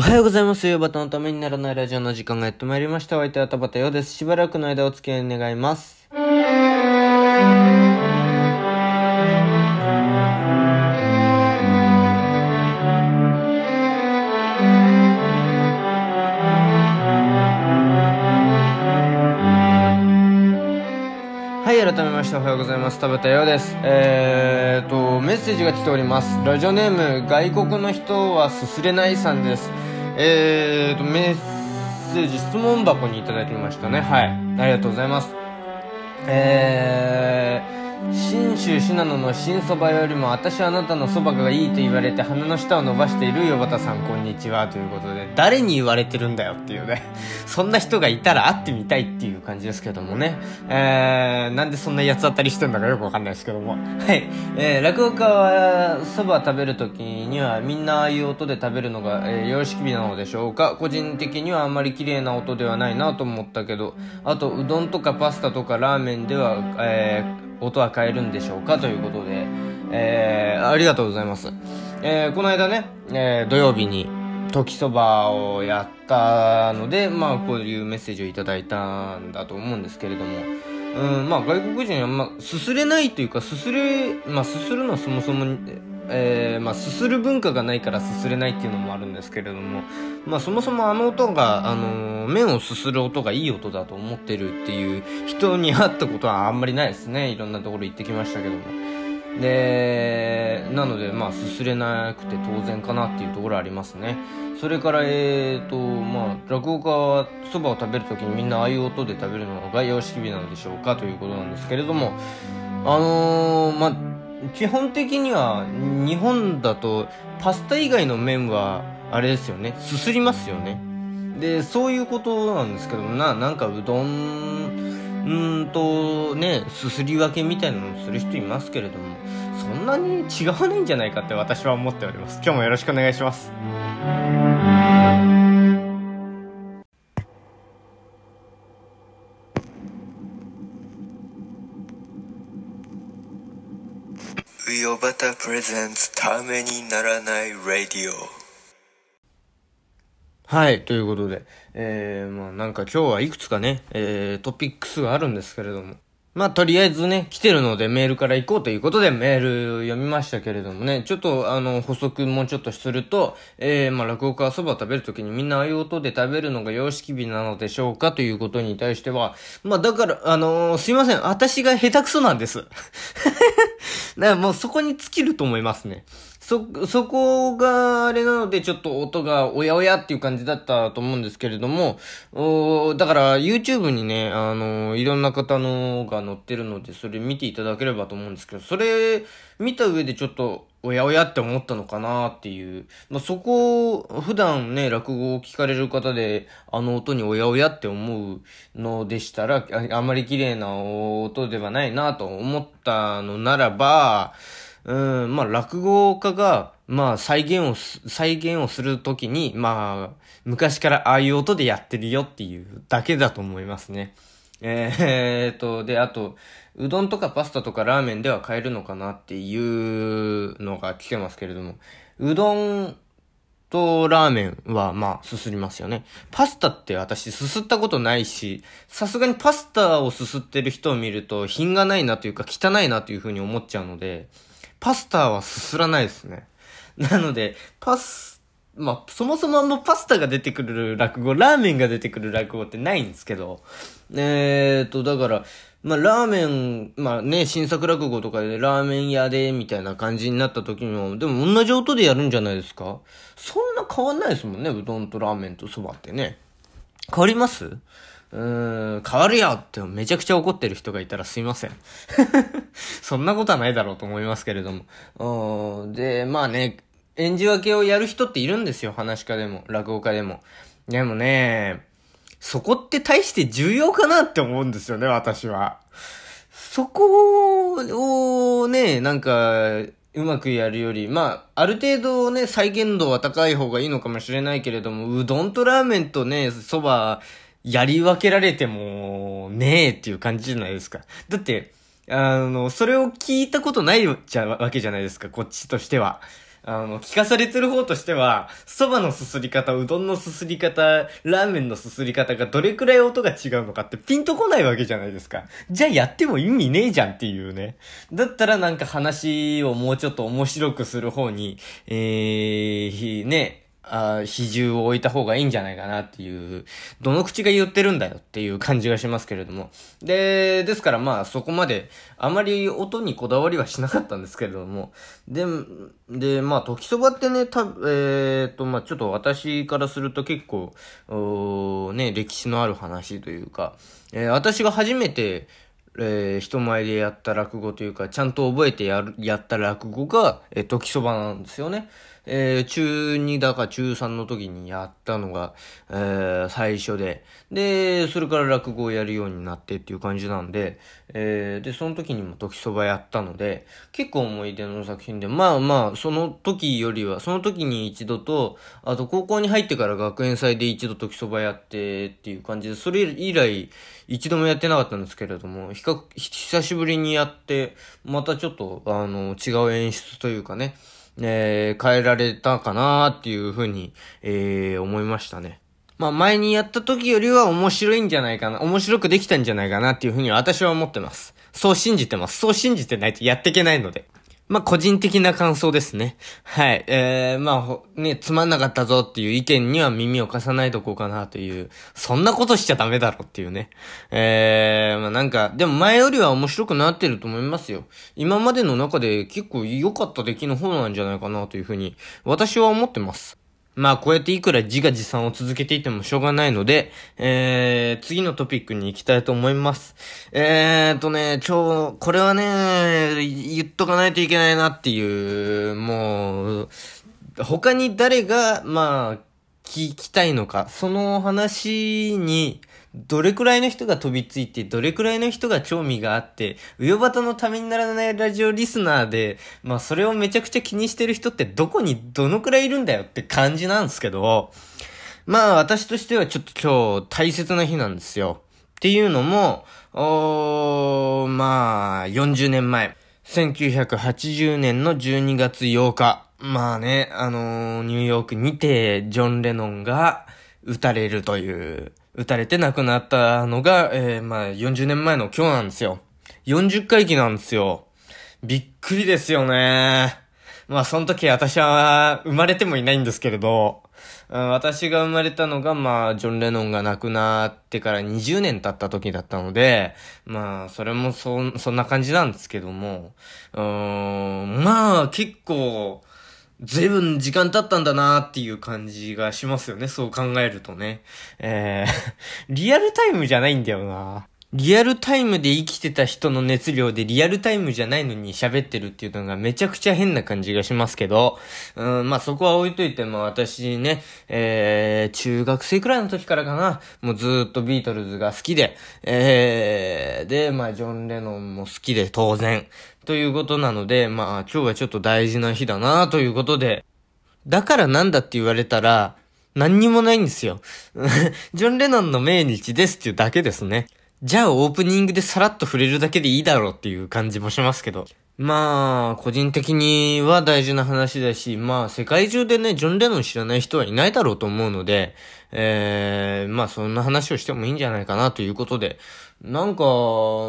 おはようございます。夕方のためにならないラジオの時間がやってまいりました。お相手は田畑ようです。しばらくの間お付き合い願います。はい、改めましておはようございます。田畑ようです。えーと、メッセージが来ております。ラジオネーム、外国の人はすすれないさんです。えーと、メッセージ、質問箱にいただきましたね。はい。ありがとうございます。えー、州信濃の新そばよりも私はあなたのそばがいいと言われて鼻の下を伸ばしているよばたさん。こんにちは。ということで誰に言われてるんだよっていうね。そんな人がいたら会ってみたいっていう感じですけどもね。えー、なんでそんな八つ当たりしてんだかよくわかんないですけども。はい。えー、落語家はそば食べるときにはみんなああいう音で食べるのが、えー、様式美なのでしょうか。個人的にはあんまり綺麗な音ではないなと思ったけど。あとうどんとかパスタとかラーメンでは、えー音は変えるんでしょうか？ということで、えー、ありがとうございます。えー、この間ね、えー、土曜日に、時そばをやったので、まあ、こういうメッセージをいただいたんだと思うんですけれども、うん、まあ、外国人は、まあ、すすれないというか、すすれ、まあ、すするのはそもそも、えー、まあ、すする文化がないからすすれないっていうのもあるんですけれども、まあ、そもそもあの音が、あのー、麺をすする音がいい音だと思ってるっていう人に会ったことはあんまりないですね。いろんなところ行ってきましたけども。で、なので、まあ、すすれなくて当然かなっていうところありますね。それから、えーと、まあ、落語家は蕎麦を食べるときにみんなああいう音で食べるのが様式美なのでしょうかということなんですけれども、あのー、まあ、基本的には日本だとパスタ以外の麺はあれですよね。すすりますよね。でそういうことなんですけどななんかうどんんとねすすり分けみたいなのをする人いますけれどもそんなに違わないんじゃないかって私は思っております。今日もよろしくお願いします。バタプレゼンツためにならないラディオ。はい、ということで、えー、まあなんか今日はいくつかね、えー、トピックスがあるんですけれども、まあとりあえずね、来てるのでメールから行こうということでメール読みましたけれどもね、ちょっとあの補足もうちょっとすると、えー、まあ落語家は蕎麦を食べるときにみんなああいう音で食べるのが様式美なのでしょうかということに対しては、まあだから、あのー、すいません、私が下手くそなんです。だからもうそこに尽きると思いますね。そ、そこがあれなので、ちょっと音がおやおやっていう感じだったと思うんですけれども、おだから YouTube にね、あの、いろんな方のが載ってるので、それ見ていただければと思うんですけど、それ見た上でちょっと、おやおやって思ったのかなっていう。まあ、そこ、普段ね、落語を聞かれる方で、あの音におやおやって思うのでしたら、ああまり綺麗な音ではないなと思ったのならば、うん、まあ、落語家が、まあ、再現を、再現をするときに、まあ、昔からああいう音でやってるよっていうだけだと思いますね。えー、っと、で、あと、うどんとかパスタとかラーメンでは買えるのかなっていうのが聞けますけれども、うどんとラーメンはまあすすりますよね。パスタって私すすったことないし、さすがにパスタをすすってる人を見ると品がないなというか汚いなというふうに思っちゃうので、パスタはすすらないですね。なので、パス、まあ、そもそもあんまパスタが出てくる落語、ラーメンが出てくる落語ってないんですけど、えーと、だから、まあ、ラーメン、まあね、新作落語とかでラーメン屋で、みたいな感じになった時も、でも同じ音でやるんじゃないですか？そんな変わんないですもんね、うどんとラーメンとそばってね。変わります？うーん、変わるよってめちゃくちゃ怒ってる人がいたらすいません。そんなことはないだろうと思いますけれども。うん、で、まあね、演じ分けをやる人っているんですよ、話家でも、落語家でも。でもね、そこって大して重要かなって思うんですよね、私は。そこをね、なんか、うまくやるより、まあ、ある程度ね、再現度は高い方がいいのかもしれないけれども、うどんとラーメンとね、蕎麦、やり分けられても、ねえっていう感じじゃないですか。だって、あの、それを聞いたことない、わけじゃないですか、こっちとしては。あの、聞かされてる方としては、蕎麦のすすり方、うどんのすすり方、ラーメンのすすり方がどれくらい音が違うのかってピンとこないわけじゃないですか。じゃあやっても意味ねえじゃんっていうね。だったらなんか話をもうちょっと面白くする方に、えー、ね、あ比重を置いた方がいいんじゃないかなっていう、どの口が言ってるんだよっていう感じがしますけれども。で、ですからまあそこまであまり音にこだわりはしなかったんですけれども。で、で、まあ時そばってね、た、えー、っと、まあちょっと私からすると結構、おね、歴史のある話というか、えー、私が初めて、えー、人前でやった落語というか、ちゃんと覚えてやる、やった落語が、えー、時そばなんですよね。えー、中2だか中3の時にやったのが、えー、最初で、で、それから落語をやるようになってっていう感じなんで、えー、で、その時にも時そばやったので、結構思い出の作品で、まあまあ、その時よりは、その時に一度と、あと高校に入ってから学園祭で一度時そばやってっていう感じで、それ以来一度もやってなかったんですけれども、比較、久しぶりにやって、またちょっと、あの、違う演出というかね、えー、変えられたかなっていうふうに、えー、思いましたね。まあ前にやった時よりは面白いんじゃないかな、面白くできたんじゃないかなっていうふうに私は思ってます。そう信じてます。そう信じてないとやっていけないので。まあ、個人的な感想ですね。はい。えー、まあ、ね、つまんなかったぞっていう意見には耳を貸さないとこうかなという、そんなことしちゃダメだろっていうね。えー、まあなんか、でも前よりは面白くなってると思いますよ。今までの中で結構良かった出来の方なんじゃないかなというふうに、私は思ってます。まあこうやっていくら自画自賛を続けていてもしょうがないので、えー、次のトピックに行きたいと思います。えーとね、超、これはね、言っとかないといけないなっていう、もう、他に誰が、まあ、聞きたいのか、その話に、どれくらいの人が飛びついて、どれくらいの人が興味があって、うよばたのためにならないラジオリスナーで、まあそれをめちゃくちゃ気にしてる人ってどこにどのくらいいるんだよって感じなんですけど、まあ私としてはちょっと今日大切な日なんですよ。っていうのも、おー、まあ40年前。1980年の12月8日。まあね、あのー、ニューヨークにて、ジョン・レノンが撃たれるという撃たれて亡くなったのが、えー、まあ、40年前の今日なんですよ。40回忌なんですよ。びっくりですよね。まあ、その時私は生まれてもいないんですけれど、私が生まれたのが、まあ、ジョン・レノンが亡くなってから20年経った時だったので、まあ、それもそ、そんな感じなんですけども、うーん、まあ、結構、ずいぶん時間経ったんだなっていう感じがしますよね。そう考えるとね。えー リアルタイムじゃないんだよな。リアルタイムで生きてた人の熱量でリアルタイムじゃないのに喋ってるっていうのがめちゃくちゃ変な感じがしますけど、うん、まあそこは置いといて、まあ私ね、えー、中学生くらいの時からかな、もうずっとビートルズが好きで、えー、で、まあジョン・レノンも好きで当然、ということなので、まあ今日はちょっと大事な日だなということで、だからなんだって言われたら、何にもないんですよ。ジョン・レノンの命日ですっていうだけですね。じゃあオープニングでさらっと触れるだけでいいだろうっていう感じもしますけど。まあ、個人的には大事な話だし、まあ、世界中でね、ジョン・レノン知らない人はいないだろうと思うので、えー、まあ、そんな話をしてもいいんじゃないかなということで、なんか、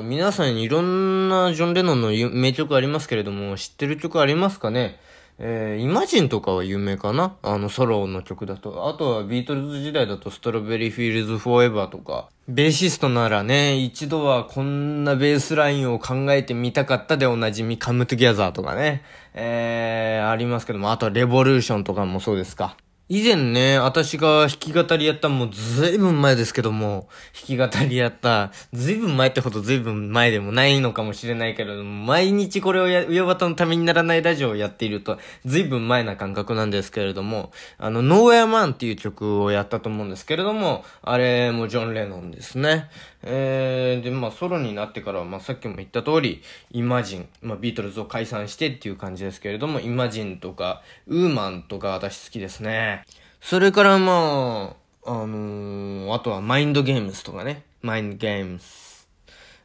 皆さんにいろんなジョン・レノンの名曲ありますけれども、知ってる曲ありますかね？えー、イマジンとかは有名かな？あの、ソロの曲だと。あとはビートルズ時代だと Strawberry Fields Forever とか。ベーシストならね、一度はこんなベースラインを考えてみたかったでおなじみ Come Together とかね。えー、ありますけども、あとはレボリューションとかもそうですか。以前ね、私が弾き語りやったもうずいぶん前ですけども、弾き語りやった、ずいぶん前ってほどずいぶん前でもないのかもしれないけれども、毎日これをや、上端のためにならないラジオをやっていると、ずいぶん前な感覚なんですけれども、あの、ノーウェアマンっていう曲をやったと思うんですけれども、あれもジョン・レノンですね。えー、で、まあ、ソロになってからは、まあ、さっきも言った通り、イマジン、まあ、ビートルズを解散してっていう感じですけれども、イマジンとか、ウーマンとか私好きですね。それからまあ、あのー、あとはマインドゲームスとかね。マインドゲームス。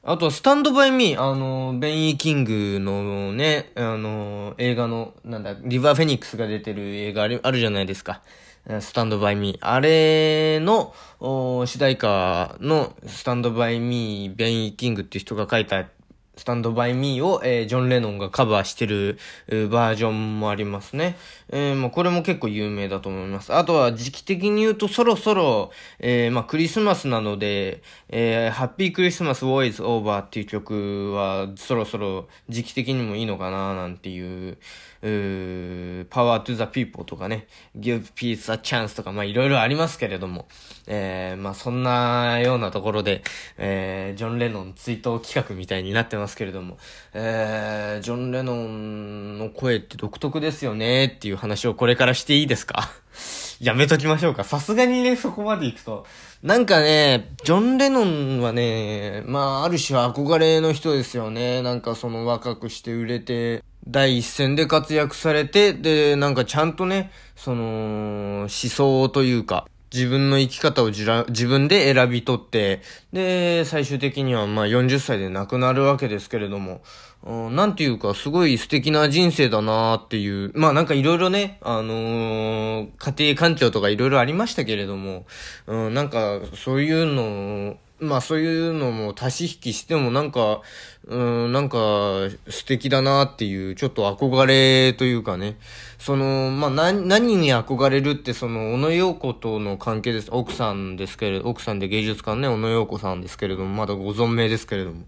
あとは、スタンドバイミー、あの、ベン・イー・キングのね、あの、映画の、なんだ、リバー・フェニックスが出てる映画あるじゃないですか。スタンドバイミー。あれの、主題歌のスタンドバイミー、ベン・イ・キングっていう人が書いたスタンドバイミーを、えー、ジョン・レノンがカバーしてる、バージョンもありますね。えー、まあ、これも結構有名だと思います。あとは時期的に言うとそろそろ、えー、まあ、クリスマスなので、えー、ハッピークリスマス War is Over っていう曲はそろそろ時期的にもいいのかななんていう、Power to the People とかね、Give Peace a Chance とか、まあ、いろいろありますけれども、えー、まあ、そんなようなところで、えー、ジョン・レノン追悼企画みたいになってますけれども、えー、ジョン・レノンの声って独特ですよねっていう話をこれからしていいですか？やめときましょうか。さすがにね、そこまで行くと。なんかね、ジョン・レノンはね、まあ、ある種憧れの人ですよね。なんかその若くして売れて、第一線で活躍されて、で、なんかちゃんとね、その、思想というか、自分の生き方を自分で選び取って、で、最終的にはまあ40歳で亡くなるわけですけれども、うん、なんていうかすごい素敵な人生だなっていう、まあなんかいろいろね、あのー、家庭環境とかいろいろありましたけれども、うん、なんかそういうのまあそういうのも足し引きしてもなんか、うん、なんか素敵だなっていう、ちょっと憧れというかね。その、まあ何、何に憧れるって、その、小野洋子との関係です。奥さんですけれど、奥さんで芸術家ね、小野洋子さんですけれども、まだご存命ですけれども、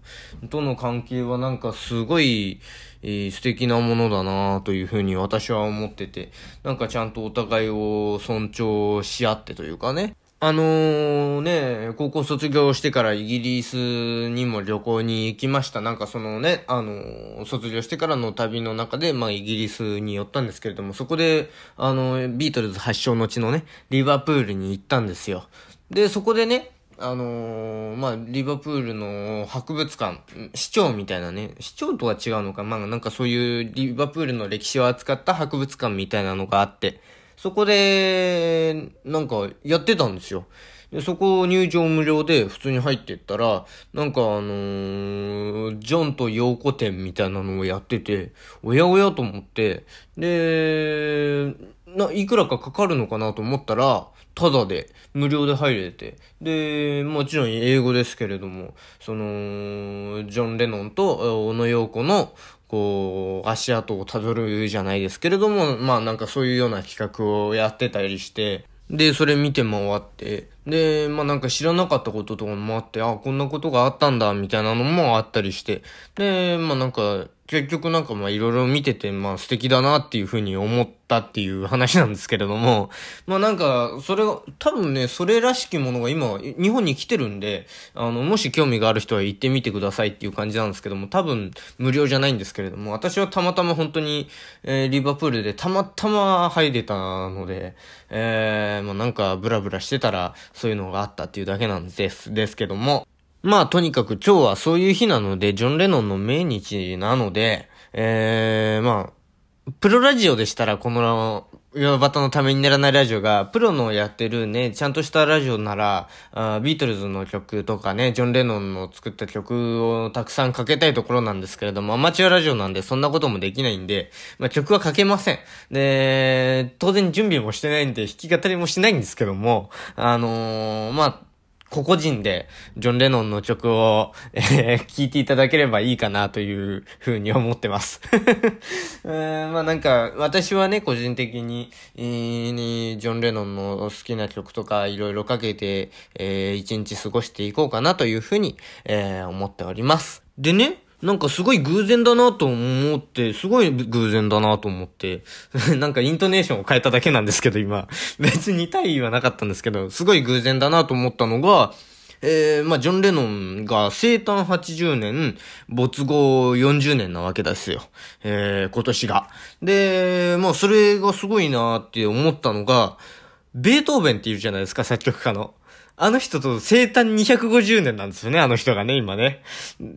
との関係はなんかすごい、えー、素敵なものだなというふうに私は思ってて、なんかちゃんとお互いを尊重し合ってというかね、あのー、ね、高校卒業してからイギリスにも旅行に行きました。なんかそのね、あのー、卒業してからの旅の中で、まあイギリスに寄ったんですけれども、そこで、あの、ビートルズ発祥の地のね、リバプールに行ったんですよ。で、そこでね、あのー、まあ、リバプールの博物館、市長みたいなね、市長とは違うのか、まあ、なんかそういうリバプールの歴史を扱った博物館みたいなのがあって、そこで、なんか、やってたんですよ。で、そこ入場無料で普通に入ってったら、なんかあのー、ジョンとヨーコ店みたいなのをやってて、おやおやと思って、で、な、いくらかかかるのかなと思ったら、ただで、無料で入れて。で、もちろん英語ですけれども、その、ジョン・レノンと小野洋子のこう、足跡をたどるじゃないですけれども、まあなんかそういうような企画をやってたりして、で、それ見て回って、で、まあなんか知らなかったこととかもあって、あ、こんなことがあったんだ、みたいなのもあったりして、で、まあなんか、結局なんかまあいろいろ見ててまあ素敵だなっていうふうに思ったっていう話なんですけれども、まあなんかそれが多分ね、それらしきものが今日本に来てるんで、あの、もし興味がある人は行ってみてくださいっていう感じなんですけども、多分無料じゃないんですけれども、私はたまたま本当に、えー、リバプールでたまたま入れたので、えー、まあなんかブラブラしてたらそういうのがあったっていうだけなんです、ですけども、まあ、とにかく今日はそういう日なので、ジョン・レノンの命日なので、えー、まあ、プロラジオでしたら、この、ヨバタのためにならないラジオが、プロのやってるね、ちゃんとしたラジオなら、あビートルズの曲とかね、ジョン・レノンの作った曲をたくさんかけたいところなんですけれども、アマチュアラジオなんでそんなこともできないんで、まあ、曲はかけません。で、当然準備もしてないんで、弾き語りもしないんですけども、あのー、まあ、個々人で、ジョン・レノンの曲を、えー、聴いていただければいいかなというふうに思ってます。え ー、まあなんか、私はね、個人的に、えー、ジョン・レノンの好きな曲とかいろいろかけて、えー、一日過ごしていこうかなというふうに、えー、思っております。でね、なんかすごい偶然だなと思って、すごい偶然だなと思って、なんかイントネーションを変えただけなんですけど、今。別に大意はなかったんですけど、すごい偶然だなと思ったのが、えー、まあ、ジョン・レノンが生誕80年、没後40年なわけですよ。えー、今年が。で、まあ、それがすごいなって思ったのが、ベートーベンって言うじゃないですか、作曲家の。あの人と生誕250年なんですよね、あの人がね、今ね。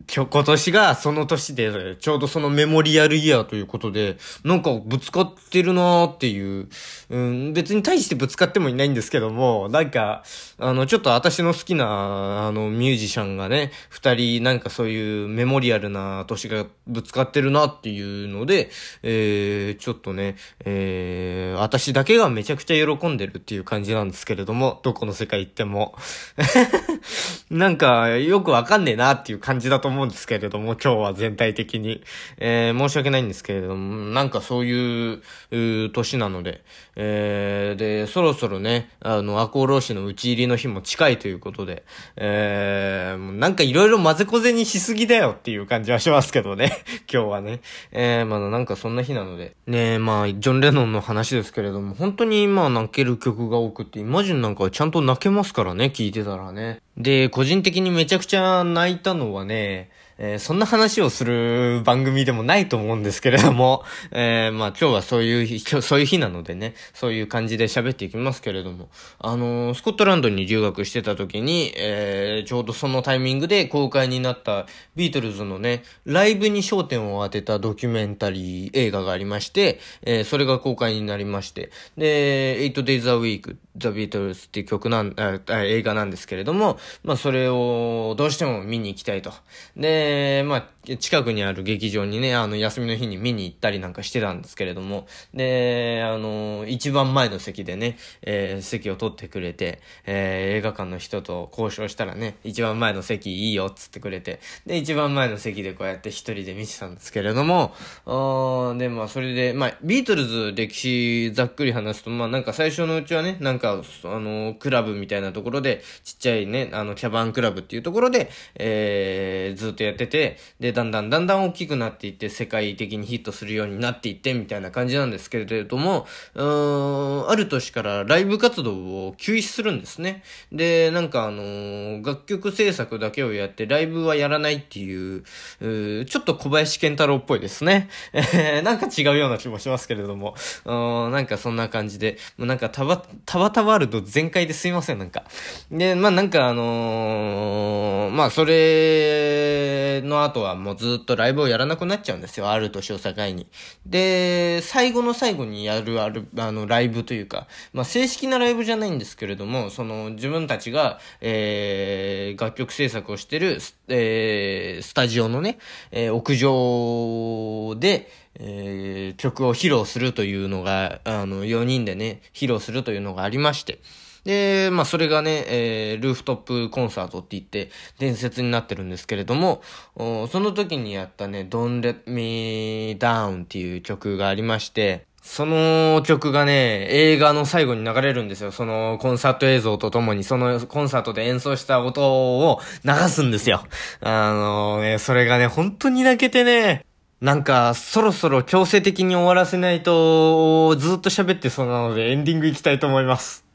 ちょ、今年がその年で、ちょうどそのメモリアルイヤーということで、なんかぶつかってるなーっていう、うん、別に対してぶつかってもいないんですけども、なんか、あの、ちょっと私の好きな、あの、ミュージシャンがね、二人、なんかそういうメモリアルな年がぶつかってるなっていうので、えー、ちょっとね、えー、私だけがめちゃくちゃ喜んでるっていう感じなんですけれども、どこの世界行っても。なんか、よくわかんねえなっていう感じだと思うんですけれども、今日は全体的に。えー、申し訳ないんですけれども、なんかそういう、う年なので、えー、で、そろそろね、あの、赤穂浪士の打ち入りの日も近いということで、えー、なんかいろいろ混ぜこぜにしすぎだよっていう感じはしますけどね、今日はね。えー、まだなんかそんな日なので。ねまあ、ジョン・レノンの話ですけれども、本当にまあ泣ける曲が多くて、イマジンなんかはちゃんと泣けますからね、ね聞いてたらね。で、個人的にめちゃくちゃ泣いたのはね、えー、そんな話をする番組でもないと思うんですけれども、えー、まあ今日はそういう日、そういう日なのでね、そういう感じで喋っていきますけれども、あのー、スコットランドに留学してた時に、えー、ちょうどそのタイミングで公開になったビートルズのね、ライブに焦点を当てたドキュメンタリー映画がありまして、え、それが公開になりまして、で、8 Days a Week The Beatles っていう曲なん、あ映画なんですけれども、まあそれをどうしても見に行きたいと。で、まあ近くにある劇場にね、あの、休みの日に見に行ったりなんかしてたんですけれども、で、あの、一番前の席でね、えー、席を取ってくれて、えー、映画館の人と交渉したらね、一番前の席いいよっつってくれて、で、一番前の席でこうやって一人で見てたんですけれども、あで、まあ、それで、まあ、ビートルズ歴史ざっくり話すと、まあ、なんか最初のうちはね、なんか、あの、クラブみたいなところで、ちっちゃいね、あの、キャバンクラブっていうところで、えー、ずっとやってて、で、だんだんだんだん大きくなっていって世界的にヒットするようになっていってみたいな感じなんですけれども、うーん、ある年からライブ活動を休止するんですね。で、なんかあの、楽曲制作だけをやってライブはやらないっていう、うちょっと小林健太郎っぽいですね。なんか違うような気もしますけれども、うん、なんかそんな感じで、もうなんかたば、たばたワールド全開ですいません、なんか。で、まあなんかあのー、まあそれの後はもうずっとライブをやらなくなっちゃうんですよ。ある年を境に。で、最後の最後にやるある、あの、ライブというか、まあ、正式なライブじゃないんですけれども、その、自分たちが、えー、楽曲制作をしてる、えー、スタジオのね、えー、屋上で、えー、曲を披露するというのが、あの、4人でね、披露するというのがありまして、で、まあそれがね、えー、ルーフトップコンサートって言って伝説になってるんですけれども、その時にやったね、Don't Let Me Down っていう曲がありまして、その曲がね、映画の最後に流れるんですよ。そのコンサート映像とともに、そのコンサートで演奏した音を流すんですよ。あのね、それがね、本当に泣けてね、なんか、そろそろ強制的に終わらせないと、ずっと喋ってそうなので、エンディングいきたいと思います。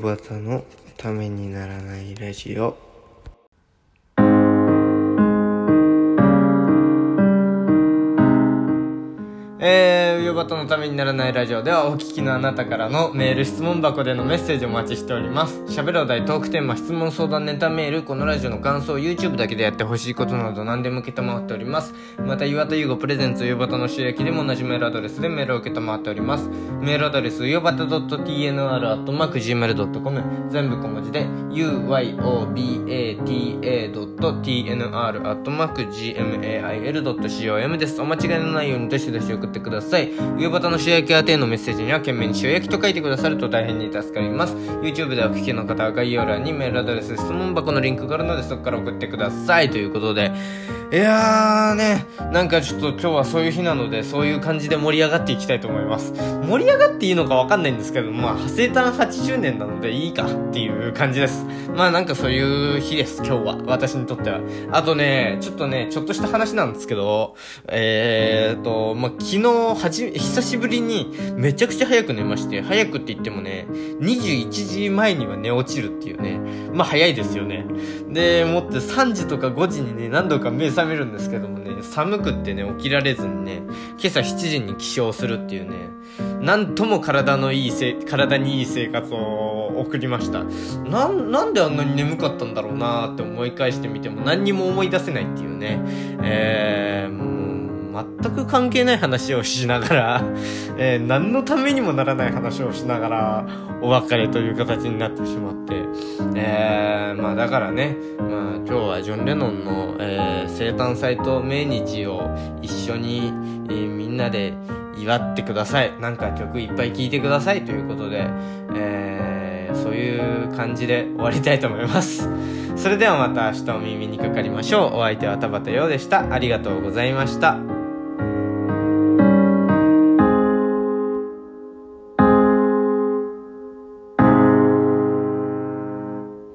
バトのためにならないラジオ。えー、ヨバトのためにならないラジオではお聞きのあなたからのメール、質問箱でのメッセージお待ちしております。喋るお題、トークテーマ、質問、相談、ネタメール、このラジオの感想、YouTube だけでやってほしいことなど何でも受けたまっております。また、岩田優吾プレゼンツ、ヨバタの収益でも同じメールアドレスでメールを受けたまっております。メールアドレス、ヨバタ .tnr.gmail.com 全部小文字で、uyobata.tnr.gmail.com です。お間違いのないようにどしどし送ってください。夕方の塩焼き宛てのメッセージには懸命に塩焼きと書いてくださると大変に助かります。YouTube では聞きの方は概要欄にメールアドレス、質問箱のリンクがあるのでそこから送ってください。ということで、いやーね、なんかちょっと今日はそういう日なので、そういう感じで盛り上がっていきたいと思います。盛り上がっていいのかわかんないんですけど、まあ、生誕80年なのでいいかっていう感じです。まあなんかそういう日です、今日は。私にとっては。あとね、ちょっとね、ちょっとした話なんですけど、えーと、まあ昨日、はじ、久しぶりにめちゃくちゃ早く寝まして、早くって言ってもね、21時前には寝落ちるっていうね。まあ早いですよね。で、もって3時とか5時にね、何度か目覚めるんですけどもね、寒くってね、起きられずにね、今朝7時に起床するっていうね、なんとも体のいいせ、体にいい生活を送りました。なん、なんであんなに眠かったんだろうなーって思い返してみても何にも思い出せないっていうね。えー、もう、全く関係ない話をしながら、えー、何のためにもならない話をしながら、お別れという形になってしまって、えー、まあだからね、まあ今日はジョン・レノンの、えー、生誕祭と命日を一緒に、えー、みんなで祝ってください。なんか曲いっぱい聴いてくださいということで、えー、そういう感じで終わりたいと思います。それではまた明日お耳にかかりましょう。お相手は田畑陽でした。ありがとうございました。